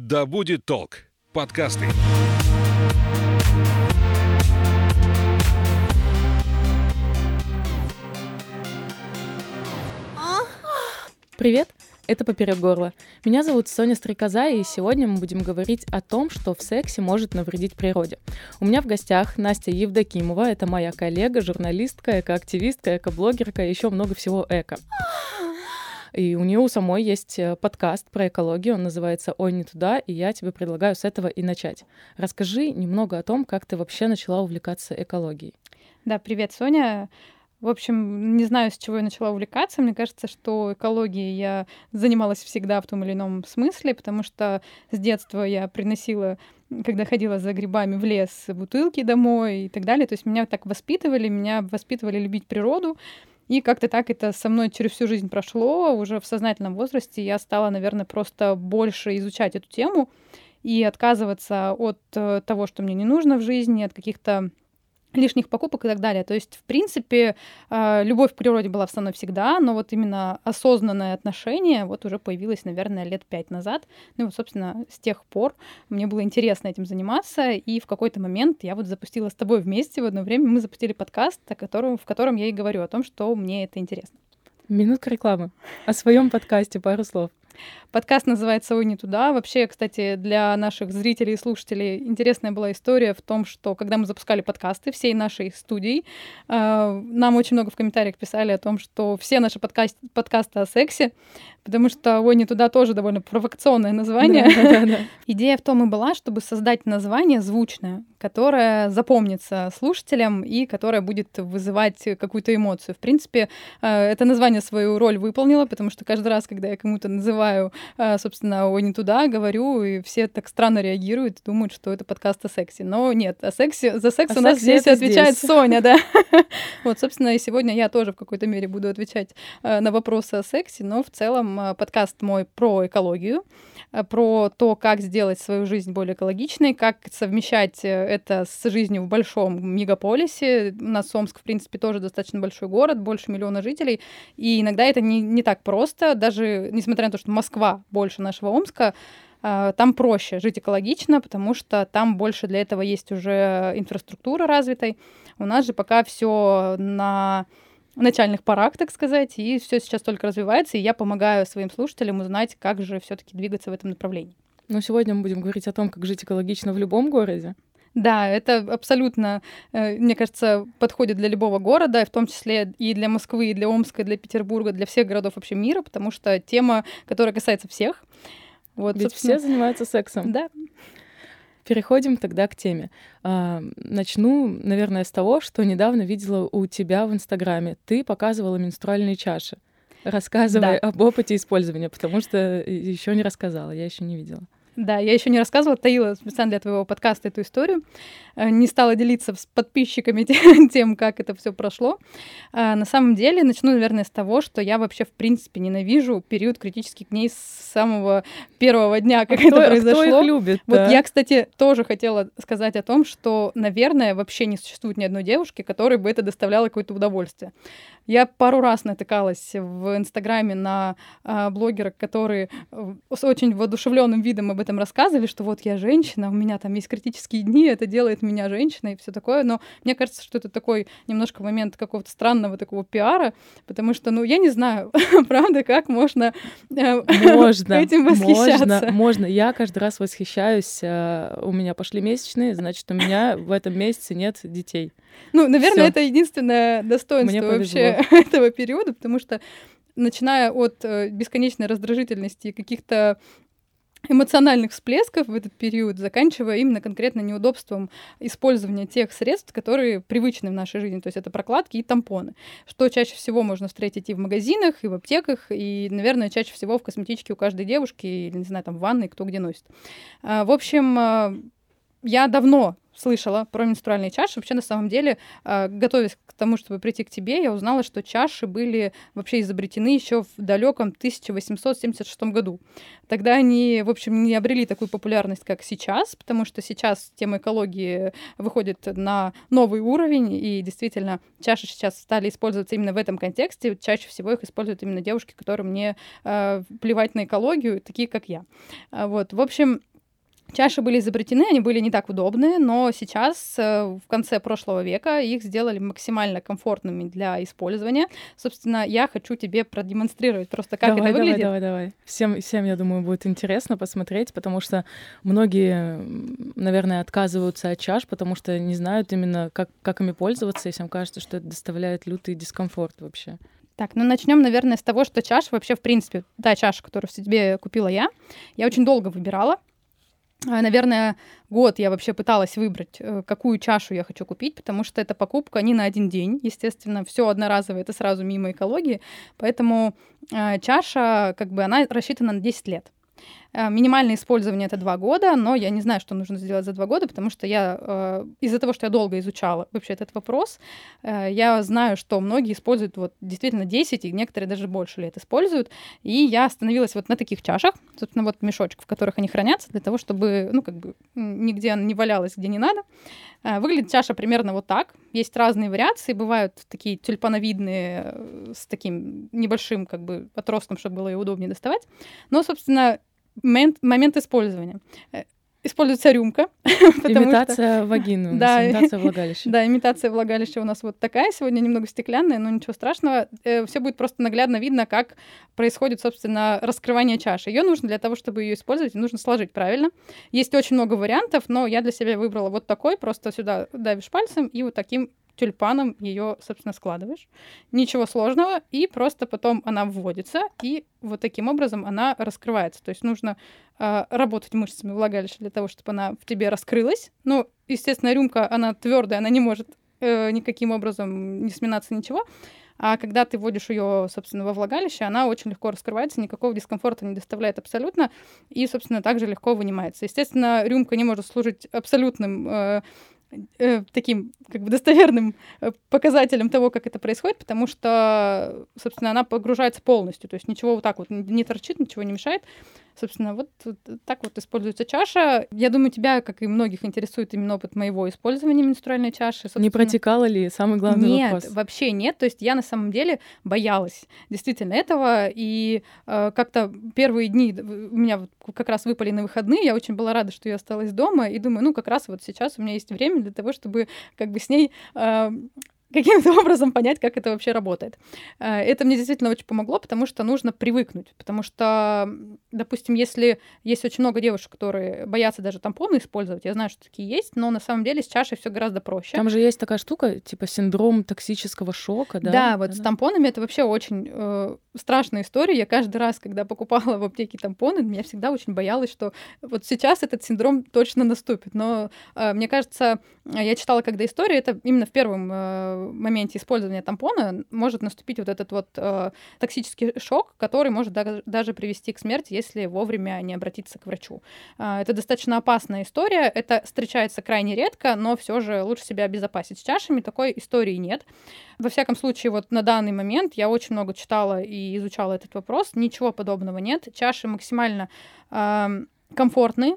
Да будет толк. Подкасты. Привет, это «Поперек горла». Меня зовут Соня Стрекоза, и сегодня мы будем говорить о том, что в сексе может навредить природе. У меня в гостях Настя Евдокимова, это моя коллега, журналистка, экоактивистка, экоблогерка и еще много всего эко. И у нее у самой есть э, подкаст про экологию, он называется «Ой, не туда», и я тебе предлагаю с этого и начать. Расскажи немного о том, как ты вообще начала увлекаться экологией. Да, привет, Соня. В общем, не знаю, с чего я начала увлекаться. Мне кажется, что экологией я занималась всегда в том или ином смысле, потому что с детства я приносила, когда ходила за грибами в лес, бутылки домой и так далее. То есть меня так воспитывали, меня воспитывали любить природу. И как-то так это со мной через всю жизнь прошло. Уже в сознательном возрасте я стала, наверное, просто больше изучать эту тему и отказываться от э, того, что мне не нужно в жизни, от каких-то лишних покупок и так далее. То есть, в принципе, а, любовь к природе была со мной всегда, но вот именно осознанное отношение вот уже появилось, наверное, лет пять назад. Ну и вот, собственно, с тех пор мне было интересно этим заниматься, и в какой-то момент я вот запустила с тобой вместе в одно время, мы запустили подкаст, о котором, в котором я и говорю о том, что мне это интересно. Минутка рекламы. О своем подкасте пару слов. Подкаст называется «Ой, не туда». Вообще, кстати, для наших зрителей и слушателей интересная была история в том, что когда мы запускали подкасты всей нашей студии, э, нам очень много в комментариях писали о том, что все наши подкаст, подкасты о сексе, потому что «Ой, не туда» тоже довольно провокационное название. Да, да, да. Идея в том и была, чтобы создать название звучное, которое запомнится слушателям и которое будет вызывать какую-то эмоцию. В принципе, э, это название свою роль выполнило, потому что каждый раз, когда я кому-то называю а, собственно, ой, не туда, говорю, и все так странно реагируют, думают, что это подкаст о сексе. Но нет, о сексе, за секс о у нас здесь отвечает здесь. Соня, да. Вот, собственно, и сегодня я тоже в какой-то мере буду отвечать а, на вопросы о сексе, но в целом а, подкаст мой про экологию, про то, как сделать свою жизнь более экологичной, как совмещать э, это с жизнью в большом мегаполисе. У нас Омск, в принципе, тоже достаточно большой город, больше миллиона жителей, и иногда это не, не так просто, даже несмотря на то, что Москва больше нашего Омска, а, там проще жить экологично, потому что там больше для этого есть уже инфраструктура развитой. У нас же пока все на начальных порах, так сказать, и все сейчас только развивается, и я помогаю своим слушателям узнать, как же все-таки двигаться в этом направлении. Ну, сегодня мы будем говорить о том, как жить экологично в любом городе. Да, это абсолютно, э, мне кажется, подходит для любого города, в том числе и для Москвы, и для Омска, и для Петербурга, для всех городов вообще мира, потому что тема, которая касается всех. Вот, Ведь собственно... все занимаются сексом. Да. Переходим тогда к теме. А, начну, наверное, с того, что недавно видела у тебя в Инстаграме. Ты показывала менструальные чаши. Рассказывай да. об опыте использования, потому что еще не рассказала, я еще не видела. Да, я еще не рассказывала, таила специально для твоего подкаста эту историю. Э, не стала делиться с подписчиками тем, как это все прошло. А на самом деле, начну, наверное, с того, что я вообще, в принципе, ненавижу период критических дней с самого первого дня, как а это кто, произошло. Кто их любит? Вот я, кстати, тоже хотела сказать о том, что, наверное, вообще не существует ни одной девушки, которой бы это доставляло какое-то удовольствие. Я пару раз натыкалась в Инстаграме на а, блогеров, которые э, с очень воодушевленным видом об этом рассказывали, что вот я женщина, у меня там есть критические дни, это делает меня женщиной и все такое. Но мне кажется, что это такой немножко момент какого-то странного такого пиара, потому что, ну, я не знаю, правда, как можно, э, можно этим восхищаться. Можно, можно. Я каждый раз восхищаюсь. Э, у меня пошли месячные, значит, у меня в этом месяце нет детей. Ну, наверное, Всё. это единственное достоинство вообще этого периода, потому что начиная от э, бесконечной раздражительности каких-то эмоциональных всплесков в этот период, заканчивая именно конкретно неудобством использования тех средств, которые привычны в нашей жизни, то есть это прокладки и тампоны, что чаще всего можно встретить и в магазинах, и в аптеках, и, наверное, чаще всего в косметичке у каждой девушки, или, не знаю, там в ванной, кто где носит. А, в общем, а, я давно слышала про менструальные чаши. Вообще, на самом деле, э, готовясь к тому, чтобы прийти к тебе, я узнала, что чаши были вообще изобретены еще в далеком 1876 году. Тогда они, в общем, не обрели такую популярность, как сейчас, потому что сейчас тема экологии выходит на новый уровень, и действительно чаши сейчас стали использоваться именно в этом контексте. Чаще всего их используют именно девушки, которым не э, плевать на экологию, такие как я. А вот, в общем, Чаши были изобретены, они были не так удобные, но сейчас, э, в конце прошлого века, их сделали максимально комфортными для использования. Собственно, я хочу тебе продемонстрировать просто, как давай, это выглядит. Давай, давай, давай. Всем, всем, я думаю, будет интересно посмотреть, потому что многие, наверное, отказываются от чаш, потому что не знают именно, как, как ими пользоваться, и всем кажется, что это доставляет лютый дискомфорт вообще. Так, ну начнем, наверное, с того, что чаша вообще, в принципе, та чаша, которую себе купила я, я очень долго выбирала. А, наверное, год я вообще пыталась выбрать, э, какую чашу я хочу купить, потому что это покупка не на один день. Естественно, все одноразовое, это сразу мимо экологии. Поэтому э, чаша, как бы, она рассчитана на 10 лет. Э, минимальное использование это два года, но я не знаю, что нужно сделать за два года, потому что я э, из-за того, что я долго изучала вообще этот вопрос, э, я знаю, что многие используют вот действительно 10, и некоторые даже больше лет используют. И я остановилась вот на таких чашах, собственно, вот мешочек, в которых они хранятся, для того, чтобы, ну, как бы нигде она не валялась, где не надо. Выглядит чаша примерно вот так. Есть разные вариации, бывают такие тюльпановидные с таким небольшим как бы отростком, чтобы было ее удобнее доставать. Но, собственно, момент, момент использования. Э, используется рюмка. Имитация что... вагины, да, имитация влагалища. Да, имитация влагалища у нас вот такая, сегодня немного стеклянная, но ничего страшного. Э, Все будет просто наглядно видно, как происходит, собственно, раскрывание чаши. Ее нужно для того, чтобы ее использовать, нужно сложить правильно. Есть очень много вариантов, но я для себя выбрала вот такой, просто сюда давишь пальцем и вот таким тюльпаном ее, собственно, складываешь. Ничего сложного, и просто потом она вводится, и вот таким образом она раскрывается. То есть нужно э, работать мышцами влагалища для того, чтобы она в тебе раскрылась. Ну, естественно, рюмка, она твердая, она не может э, никаким образом не сминаться, ничего. А когда ты вводишь ее, собственно, во влагалище, она очень легко раскрывается, никакого дискомфорта не доставляет абсолютно, и, собственно, также легко вынимается. Естественно, рюмка не может служить абсолютным э, э, таким как бы достоверным э, показателем того, как это происходит, потому что, собственно, она погружается полностью, то есть ничего вот так вот не торчит, ничего не мешает. Собственно, вот, вот так вот используется чаша. Я думаю, тебя, как и многих, интересует именно опыт моего использования менструальной чаши. Собственно... Не протекала ли? Самый главный нет, вопрос. Нет, вообще нет. То есть я на самом деле боялась действительно этого. И э, как-то первые дни у меня вот как раз выпали на выходные. Я очень была рада, что я осталась дома. И думаю, ну как раз вот сейчас у меня есть время для того, чтобы как бы с ней э, каким-то образом понять, как это вообще работает. Э, это мне действительно очень помогло, потому что нужно привыкнуть. Потому что, допустим, если есть очень много девушек, которые боятся даже тампоны использовать, я знаю, что такие есть, но на самом деле с чашей все гораздо проще. Там же есть такая штука, типа синдром токсического шока, да? Да, вот да. с тампонами это вообще очень э, страшная история. Я каждый раз, когда покупала в аптеке тампоны, я всегда очень боялась, что вот сейчас этот синдром точно наступит. Но э, мне кажется, я читала когда историю, это именно в первом э, моменте использования тампона может наступить вот этот вот э, токсический шок, который может да- даже привести к смерти, если вовремя не обратиться к врачу. Э, это достаточно опасная история, это встречается крайне редко, но все же лучше себя обезопасить. С чашами такой истории нет. Во всяком случае, вот на данный момент я очень много читала и изучала этот вопрос, ничего подобного нет. Чаши максимально э, комфортные,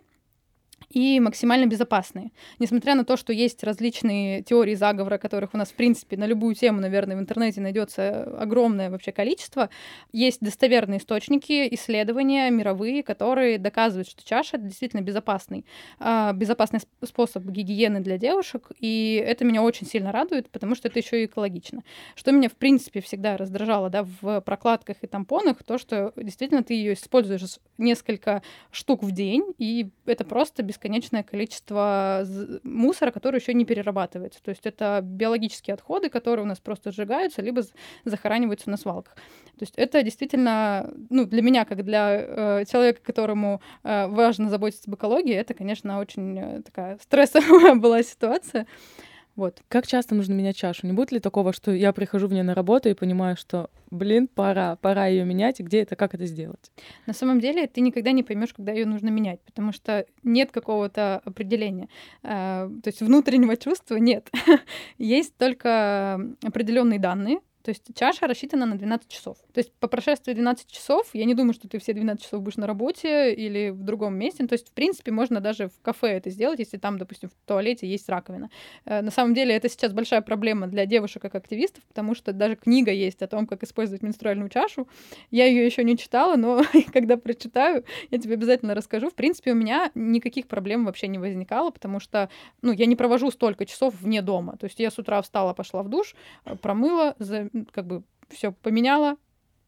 и максимально безопасные. Несмотря на то, что есть различные теории заговора, которых у нас, в принципе, на любую тему, наверное, в интернете найдется огромное вообще количество, есть достоверные источники, исследования мировые, которые доказывают, что чаша — это действительно безопасный, а, безопасный способ гигиены для девушек, и это меня очень сильно радует, потому что это еще и экологично. Что меня, в принципе, всегда раздражало да, в прокладках и тампонах, то, что действительно ты ее используешь несколько штук в день, и это просто бесконечное количество мусора, который еще не перерабатывается. То есть это биологические отходы, которые у нас просто сжигаются, либо захораниваются на свалках. То есть это действительно, ну, для меня, как для э, человека, которому э, важно заботиться об экологии, это, конечно, очень э, такая стрессовая была ситуация. Вот. Как часто нужно менять чашу? Не будет ли такого, что я прихожу в ней на работу и понимаю, что, блин, пора, пора ее менять, и где это, как это сделать? На самом деле ты никогда не поймешь, когда ее нужно менять, потому что нет какого-то определения. А, то есть внутреннего чувства нет. Есть только определенные данные, то есть чаша рассчитана на 12 часов. То есть по прошествии 12 часов, я не думаю, что ты все 12 часов будешь на работе или в другом месте. То есть, в принципе, можно даже в кафе это сделать, если там, допустим, в туалете есть раковина. Э, на самом деле, это сейчас большая проблема для девушек как активистов, потому что даже книга есть о том, как использовать менструальную чашу. Я ее еще не читала, но когда прочитаю, я тебе обязательно расскажу. В принципе, у меня никаких проблем вообще не возникало, потому что, ну, я не провожу столько часов вне дома. То есть я с утра встала, пошла в душ, э, промыла, как бы все поменяла,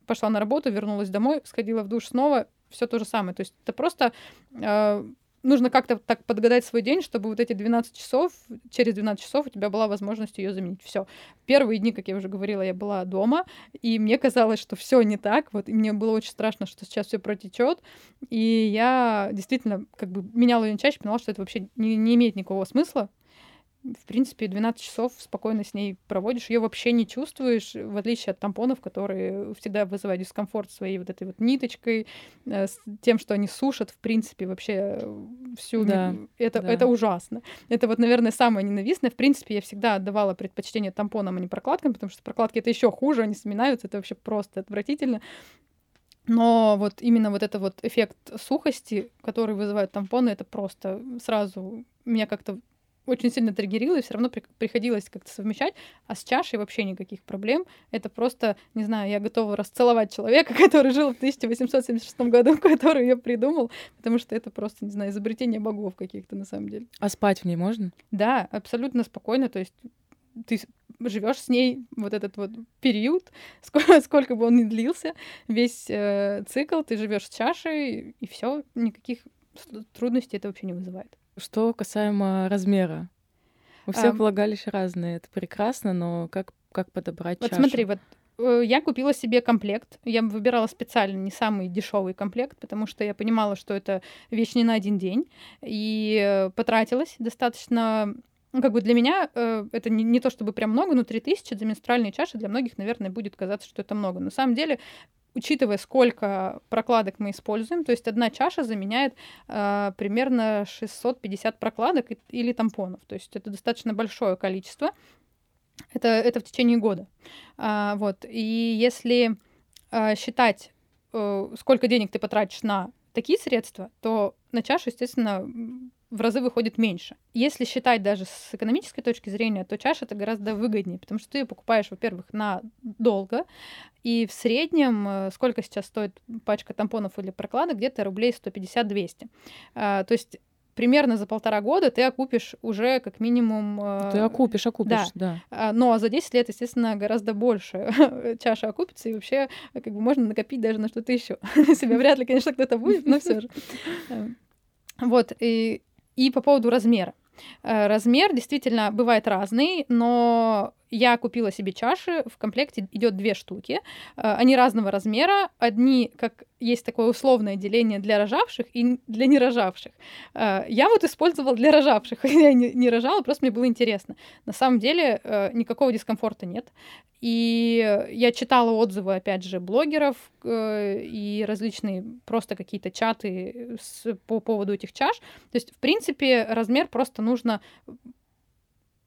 пошла на работу, вернулась домой, сходила в душ снова, все то же самое. То есть это просто э, нужно как-то так подгадать свой день, чтобы вот эти 12 часов, через 12 часов у тебя была возможность ее заменить. Все. Первые дни, как я уже говорила, я была дома, и мне казалось, что все не так. Вот, и мне было очень страшно, что сейчас все протечет. И я действительно как бы меняла ее чаще, поняла, что это вообще не, не имеет никакого смысла в принципе, 12 часов спокойно с ней проводишь, ее вообще не чувствуешь, в отличие от тампонов, которые всегда вызывают дискомфорт своей вот этой вот ниточкой, э, с тем, что они сушат, в принципе, вообще э, всю... Да, это, да. это ужасно. Это вот, наверное, самое ненавистное. В принципе, я всегда отдавала предпочтение тампонам, а не прокладкам, потому что прокладки — это еще хуже, они сминаются, это вообще просто отвратительно. Но вот именно вот этот вот эффект сухости, который вызывают тампоны, это просто сразу меня как-то очень сильно триггерило, и все равно при- приходилось как-то совмещать. А с чашей вообще никаких проблем. Это просто, не знаю, я готова расцеловать человека, который жил в 1876 году, который ее придумал, потому что это просто, не знаю, изобретение богов каких-то на самом деле. А спать в ней можно? Да, абсолютно спокойно. То есть ты живешь с ней вот этот вот период, сколько, сколько бы он ни длился, весь э, цикл, ты живешь с чашей, и все, никаких трудностей это вообще не вызывает. Что касаемо размера. У всех а... влагалища разные, это прекрасно, но как, как подобрать Вот чашу? смотри, вот э, я купила себе комплект. Я выбирала специально не самый дешевый комплект, потому что я понимала, что это вещь не на один день. И э, потратилась достаточно ну, как бы для меня э, это не, не то чтобы прям много, но 3000 за менструальные чаши для многих, наверное, будет казаться, что это много. На самом деле учитывая, сколько прокладок мы используем, то есть одна чаша заменяет э, примерно 650 прокладок или тампонов. То есть это достаточно большое количество. Это, это в течение года. А, вот. И если э, считать, э, сколько денег ты потратишь на такие средства, то на чашу, естественно, в разы выходит меньше. Если считать даже с экономической точки зрения, то чаша это гораздо выгоднее, потому что ты ее покупаешь, во-первых, на долго, и в среднем э, сколько сейчас стоит пачка тампонов или прокладок? Где-то рублей 150-200. А, то есть примерно за полтора года ты окупишь уже как минимум... Э, ты окупишь, окупишь, да. да. Но за 10 лет, естественно, гораздо больше чаша окупится, и вообще как бы можно накопить даже на что-то еще. Себя вряд ли, конечно, кто-то будет, но все же. Вот, и и по поводу размера. Э, размер действительно бывает разный, но я купила себе чаши, в комплекте идет две штуки. Э, они разного размера. Одни, как есть такое условное деление для рожавших и для нерожавших. Э, я вот использовала для рожавших. Я не, рожала, просто мне было интересно. На самом деле э, никакого дискомфорта нет. И я читала отзывы, опять же, блогеров и различные просто какие-то чаты с, по поводу этих чаш. То есть, в принципе, размер просто нужно,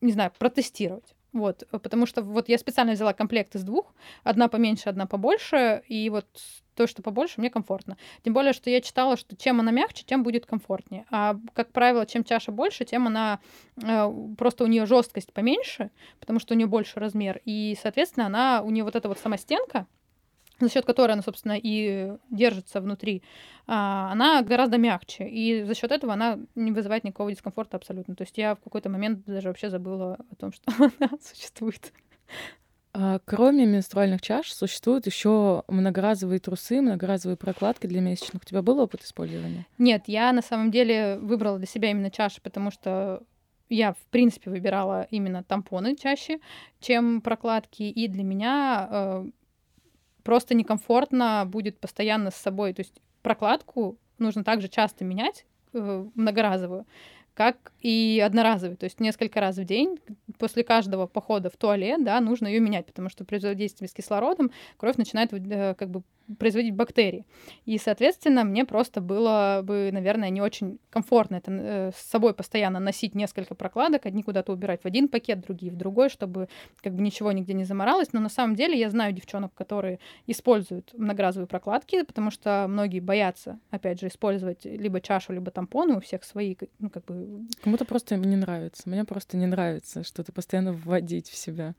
не знаю, протестировать. Вот, э, потому что вот я специально взяла комплект из двух, одна поменьше, одна побольше, и вот то, что побольше, мне комфортно. Тем более, что я читала, что чем она мягче, тем будет комфортнее. А, как правило, чем чаша больше, тем она э, просто у нее жесткость поменьше, потому что у нее больше размер. И, соответственно, она у нее вот эта вот сама стенка, за счет которой она, собственно, и держится внутри, а, она гораздо мягче. И за счет этого она не вызывает никакого дискомфорта абсолютно. То есть я в какой-то момент даже вообще забыла о том, что она существует. А, кроме менструальных чаш существуют еще многоразовые трусы, многоразовые прокладки для месячных. У тебя был опыт использования? Нет, я на самом деле выбрала для себя именно чаши, потому что я, в принципе, выбирала именно тампоны чаще, чем прокладки. И для меня э, просто некомфортно будет постоянно с собой. То есть прокладку нужно также часто менять, э, многоразовую, как и одноразовый, то есть несколько раз в день после каждого похода в туалет, да, нужно ее менять, потому что при взаимодействии с кислородом кровь начинает э, как бы производить бактерии. И, соответственно, мне просто было бы, наверное, не очень комфортно это э, с собой постоянно носить несколько прокладок, одни куда-то убирать в один пакет, другие в другой, чтобы как бы ничего нигде не заморалось. Но на самом деле я знаю девчонок, которые используют многоразовые прокладки, потому что многие боятся, опять же, использовать либо чашу, либо тампоны, у всех свои, ну, как бы... Кому-то просто не нравится. Мне просто не нравится что-то постоянно вводить в себя.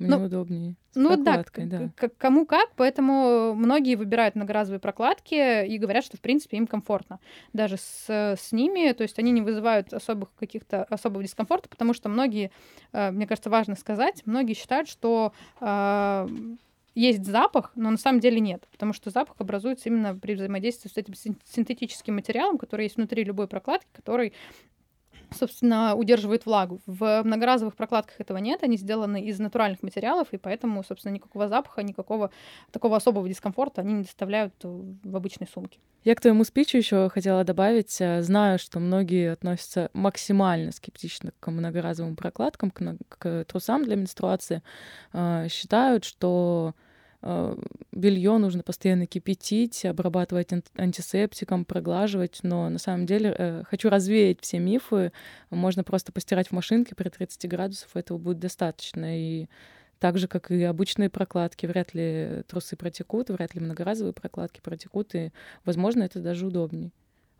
Мне ну, удобнее. С ну да, да. кому как, поэтому многие выбирают многоразовые прокладки и говорят, что в принципе им комфортно. Даже с, с ними, то есть они не вызывают особых каких-то особого дискомфорта, потому что многие, э, мне кажется, важно сказать, многие считают, что э, есть запах, но на самом деле нет, потому что запах образуется именно при взаимодействии с этим синтетическим материалом, который есть внутри любой прокладки, который собственно, удерживает влагу. В многоразовых прокладках этого нет, они сделаны из натуральных материалов, и поэтому, собственно, никакого запаха, никакого такого особого дискомфорта они не доставляют в обычной сумке. Я к твоему спичу еще хотела добавить, э, знаю, что многие относятся максимально скептично к многоразовым прокладкам, к, к трусам для менструации, э, считают, что белье нужно постоянно кипятить, обрабатывать антисептиком, проглаживать, но на самом деле э, хочу развеять все мифы. Можно просто постирать в машинке при 30 градусов, этого будет достаточно. И так же, как и обычные прокладки, вряд ли трусы протекут, вряд ли многоразовые прокладки протекут, и, возможно, это даже удобнее.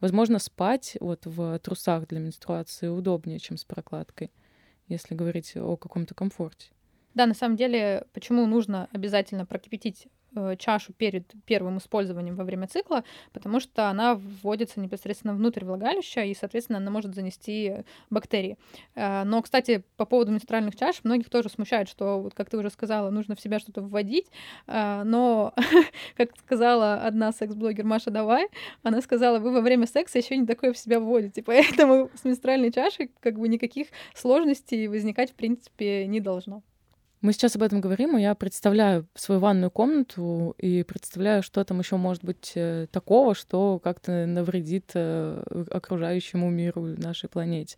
Возможно, спать вот в трусах для менструации удобнее, чем с прокладкой, если говорить о каком-то комфорте. Да, на самом деле, почему нужно обязательно прокипятить Э, чашу перед первым использованием во время цикла, потому что она вводится непосредственно внутрь влагалища, и, соответственно, она может занести бактерии. Э, но, кстати, по поводу менструальных чаш, многих тоже смущает, что, вот как ты уже сказала, нужно в себя что-то вводить, э, но, как сказала одна секс-блогер Маша Давай, она сказала, вы во время секса еще не такое в себя вводите, поэтому с менструальной чашей как бы никаких сложностей возникать, в принципе, не должно. Мы сейчас об этом говорим, и я представляю свою ванную комнату и представляю, что там еще может быть э, такого, что как-то навредит э, окружающему миру, нашей планете.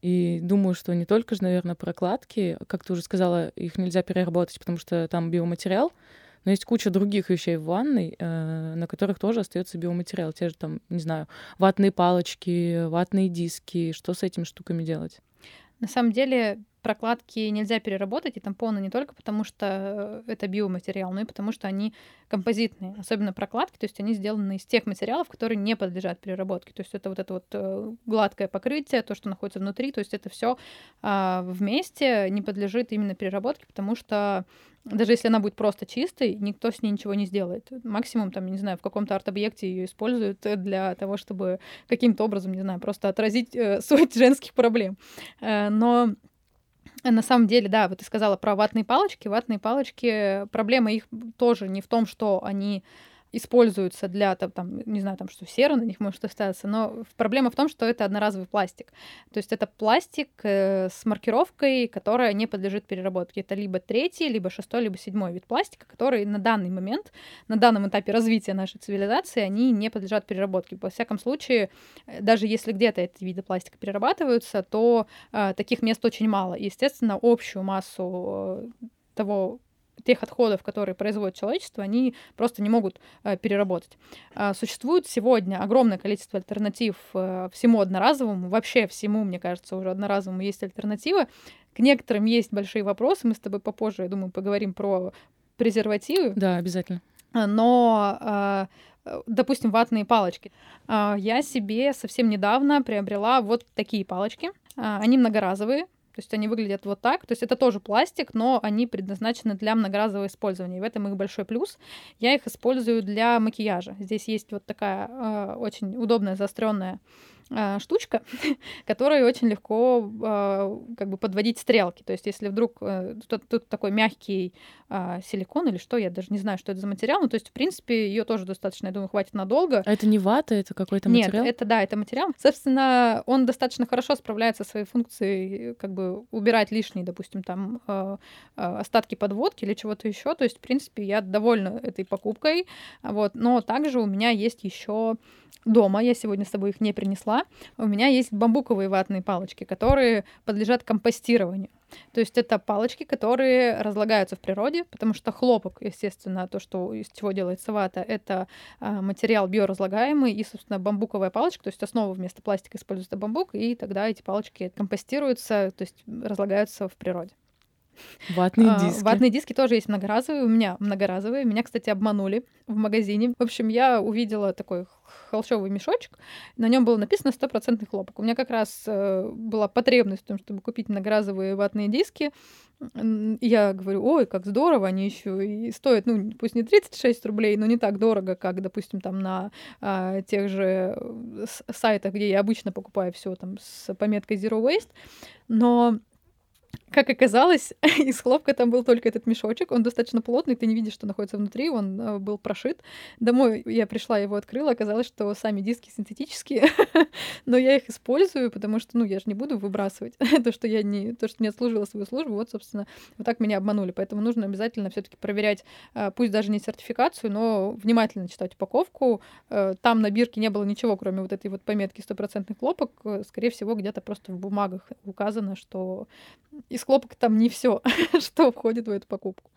И думаю, что не только же, наверное, прокладки, как ты уже сказала, их нельзя переработать, потому что там биоматериал, но есть куча других вещей в ванной, э, на которых тоже остается биоматериал. Те же там, не знаю, ватные палочки, ватные диски. Что с этими штуками делать? На самом деле прокладки нельзя переработать, и тампоны не только потому, что э, это биоматериал, но и потому, что они композитные, особенно прокладки, то есть они сделаны из тех материалов, которые не подлежат переработке. То есть это вот это вот э, гладкое покрытие, то, что находится внутри, то есть это все а, вместе не подлежит именно переработке, потому что даже если она будет просто чистой, никто с ней ничего не сделает. Максимум, там, не знаю, в каком-то арт-объекте ее используют для того, чтобы каким-то образом, не знаю, просто отразить э, суть женских проблем. Э, но на самом деле, да, вот ты сказала про ватные палочки. Ватные палочки, проблема их тоже не в том, что они используются для, там, там, не знаю, там, что сера на них может остаться, но проблема в том, что это одноразовый пластик. То есть это пластик э, с маркировкой, которая не подлежит переработке. Это либо третий, либо шестой, либо седьмой вид пластика, который на данный момент, на данном этапе развития нашей цивилизации, они не подлежат переработке. Во всяком случае, э, даже если где-то эти виды пластика перерабатываются, то э, таких мест очень мало. И, естественно, общую массу э, того тех отходов, которые производит человечество, они просто не могут э, переработать. Э, существует сегодня огромное количество альтернатив э, всему одноразовому, вообще всему, мне кажется, уже одноразовому есть альтернативы. К некоторым есть большие вопросы, мы с тобой попозже, я думаю, поговорим про презервативы. Да, обязательно. Э, но э, допустим, ватные палочки. Я себе совсем недавно приобрела вот такие палочки. Они многоразовые, то есть они выглядят вот так. То есть это тоже пластик, но они предназначены для многоразового использования. И в этом их большой плюс. Я их использую для макияжа. Здесь есть вот такая э, очень удобная заостренная штучка, которой очень легко э, как бы подводить стрелки. То есть, если вдруг э, тут, тут такой мягкий э, силикон или что, я даже не знаю, что это за материал, ну, то есть, в принципе, ее тоже достаточно, я думаю, хватит надолго. А это не вата, это какой-то материал? Нет, это да, это материал. Собственно, он достаточно хорошо справляется со своей функцией, как бы убирать лишние, допустим, там остатки подводки или чего-то еще. То есть, в принципе, я довольна этой покупкой. Вот. Но также у меня есть еще дома, я сегодня с собой их не принесла, взяла. У меня есть бамбуковые ватные палочки, которые подлежат компостированию. То есть это палочки, которые разлагаются в природе, потому что хлопок, естественно, то, что из чего делается вата, это а, материал биоразлагаемый, и, собственно, бамбуковая палочка, то есть основа вместо пластика используется бамбук, и тогда эти палочки компостируются, то есть разлагаются в природе. Ватные а, диски. Ватные диски тоже есть многоразовые. У меня многоразовые. Меня, кстати, обманули в магазине. В общем, я увидела такой холщовый мешочек. На нем было написано стопроцентный хлопок. У меня как раз э, была потребность в том, чтобы купить многоразовые ватные диски. Я говорю, ой, как здорово, они еще и стоят, ну, пусть не 36 рублей, но не так дорого, как, допустим, там на а, тех же э, сайтах, где я обычно покупаю все там с пометкой Zero Waste. Но как оказалось, из хлопка там был только этот мешочек. Он достаточно плотный, ты не видишь, что находится внутри, он э, был прошит. Домой я пришла, его открыла, оказалось, что сами диски синтетические, но я их использую, потому что, ну, я же не буду выбрасывать то, что я не, то, что не отслужила свою службу. Вот, собственно, вот так меня обманули. Поэтому нужно обязательно все таки проверять, э, пусть даже не сертификацию, но внимательно читать упаковку. Э, там на бирке не было ничего, кроме вот этой вот пометки стопроцентный хлопок. Скорее всего, где-то просто в бумагах указано, что из хлопка там не все, что входит в эту покупку.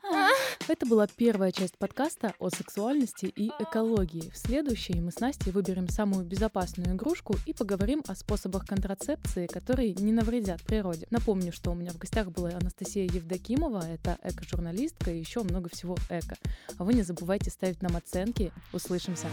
Это была первая часть подкаста о сексуальности и экологии. В следующей мы с Настей выберем самую безопасную игрушку и поговорим о способах контрацепции, которые не навредят природе. Напомню, что у меня в гостях была Анастасия Евдокимова, это эко-журналистка и еще много всего эко. А вы не забывайте ставить нам оценки. Услышимся.